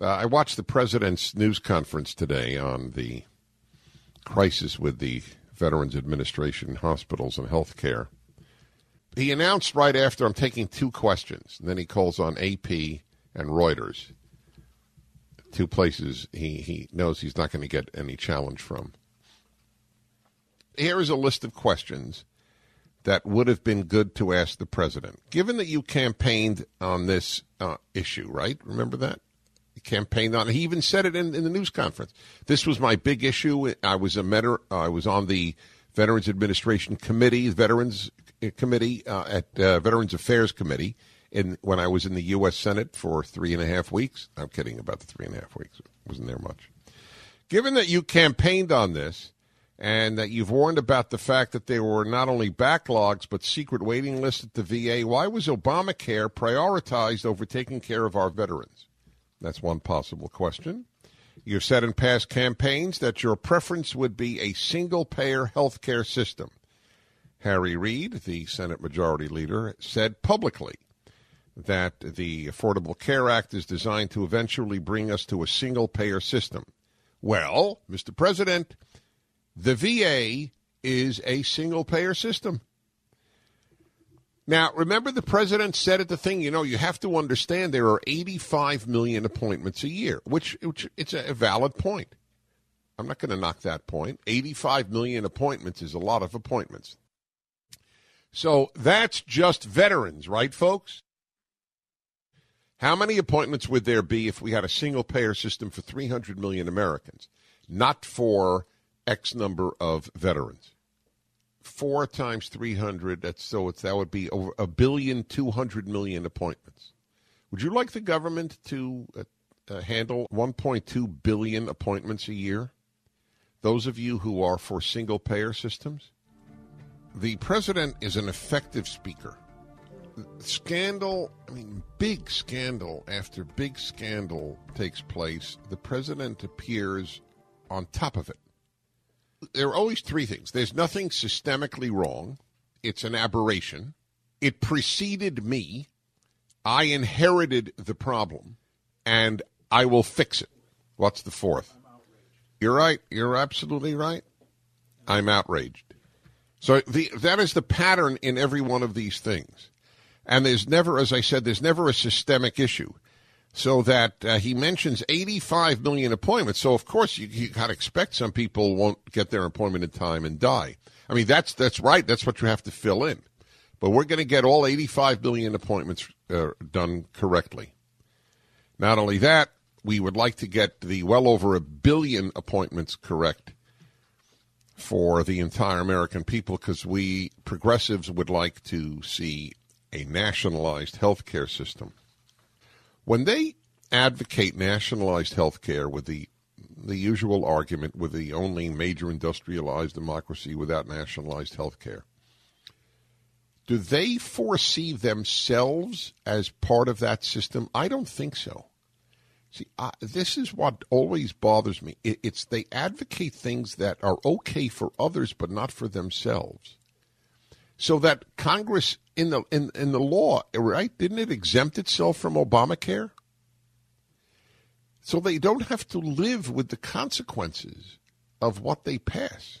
Uh, I watched the president's news conference today on the crisis with the Veterans Administration, hospitals, and health care. He announced right after, I'm taking two questions. And then he calls on AP and Reuters, two places he, he knows he's not going to get any challenge from. Here is a list of questions that would have been good to ask the president. Given that you campaigned on this uh, issue, right? Remember that? Campaigned on. He even said it in, in the news conference. This was my big issue. I was a meter, I was on the Veterans Administration Committee, Veterans uh, Committee uh, at uh, Veterans Affairs Committee, in when I was in the U.S. Senate for three and a half weeks. I'm kidding about the three and a half weeks. It wasn't there much. Given that you campaigned on this, and that you've warned about the fact that there were not only backlogs but secret waiting lists at the VA. Why was Obamacare prioritized over taking care of our veterans? That's one possible question. You've said in past campaigns that your preference would be a single payer health care system. Harry Reid, the Senate Majority Leader, said publicly that the Affordable Care Act is designed to eventually bring us to a single payer system. Well, Mr. President, the VA is a single payer system. Now, remember the president said at the thing, you know, you have to understand there are 85 million appointments a year, which, which it's a valid point. I'm not going to knock that point. 85 million appointments is a lot of appointments. So that's just veterans, right, folks? How many appointments would there be if we had a single payer system for 300 million Americans, not for X number of veterans? Four times 300, that's so it's, that would be over a billion, 200 million appointments. Would you like the government to uh, uh, handle 1.2 billion appointments a year? Those of you who are for single payer systems? The president is an effective speaker scandal, I mean, big scandal after big scandal takes place, the president appears on top of it. There are always three things there's nothing systemically wrong, it's an aberration, it preceded me, I inherited the problem, and I will fix it. What's the fourth? You're right. You're absolutely right. I'm outraged. So the, that is the pattern in every one of these things. And there's never, as I said, there's never a systemic issue. So that uh, he mentions 85 million appointments. So of course you, you got to expect some people won't get their appointment in time and die. I mean that's that's right. That's what you have to fill in. But we're going to get all 85 million appointments uh, done correctly. Not only that, we would like to get the well over a billion appointments correct for the entire American people because we progressives would like to see a nationalized health care system. When they advocate nationalized health care with the the usual argument with the only major industrialized democracy without nationalized health care. Do they foresee themselves as part of that system? I don't think so. See, uh, this is what always bothers me. It, it's they advocate things that are okay for others, but not for themselves. So that Congress in the in, in the law, right? Didn't it exempt itself from Obamacare? So they don't have to live with the consequences of what they pass.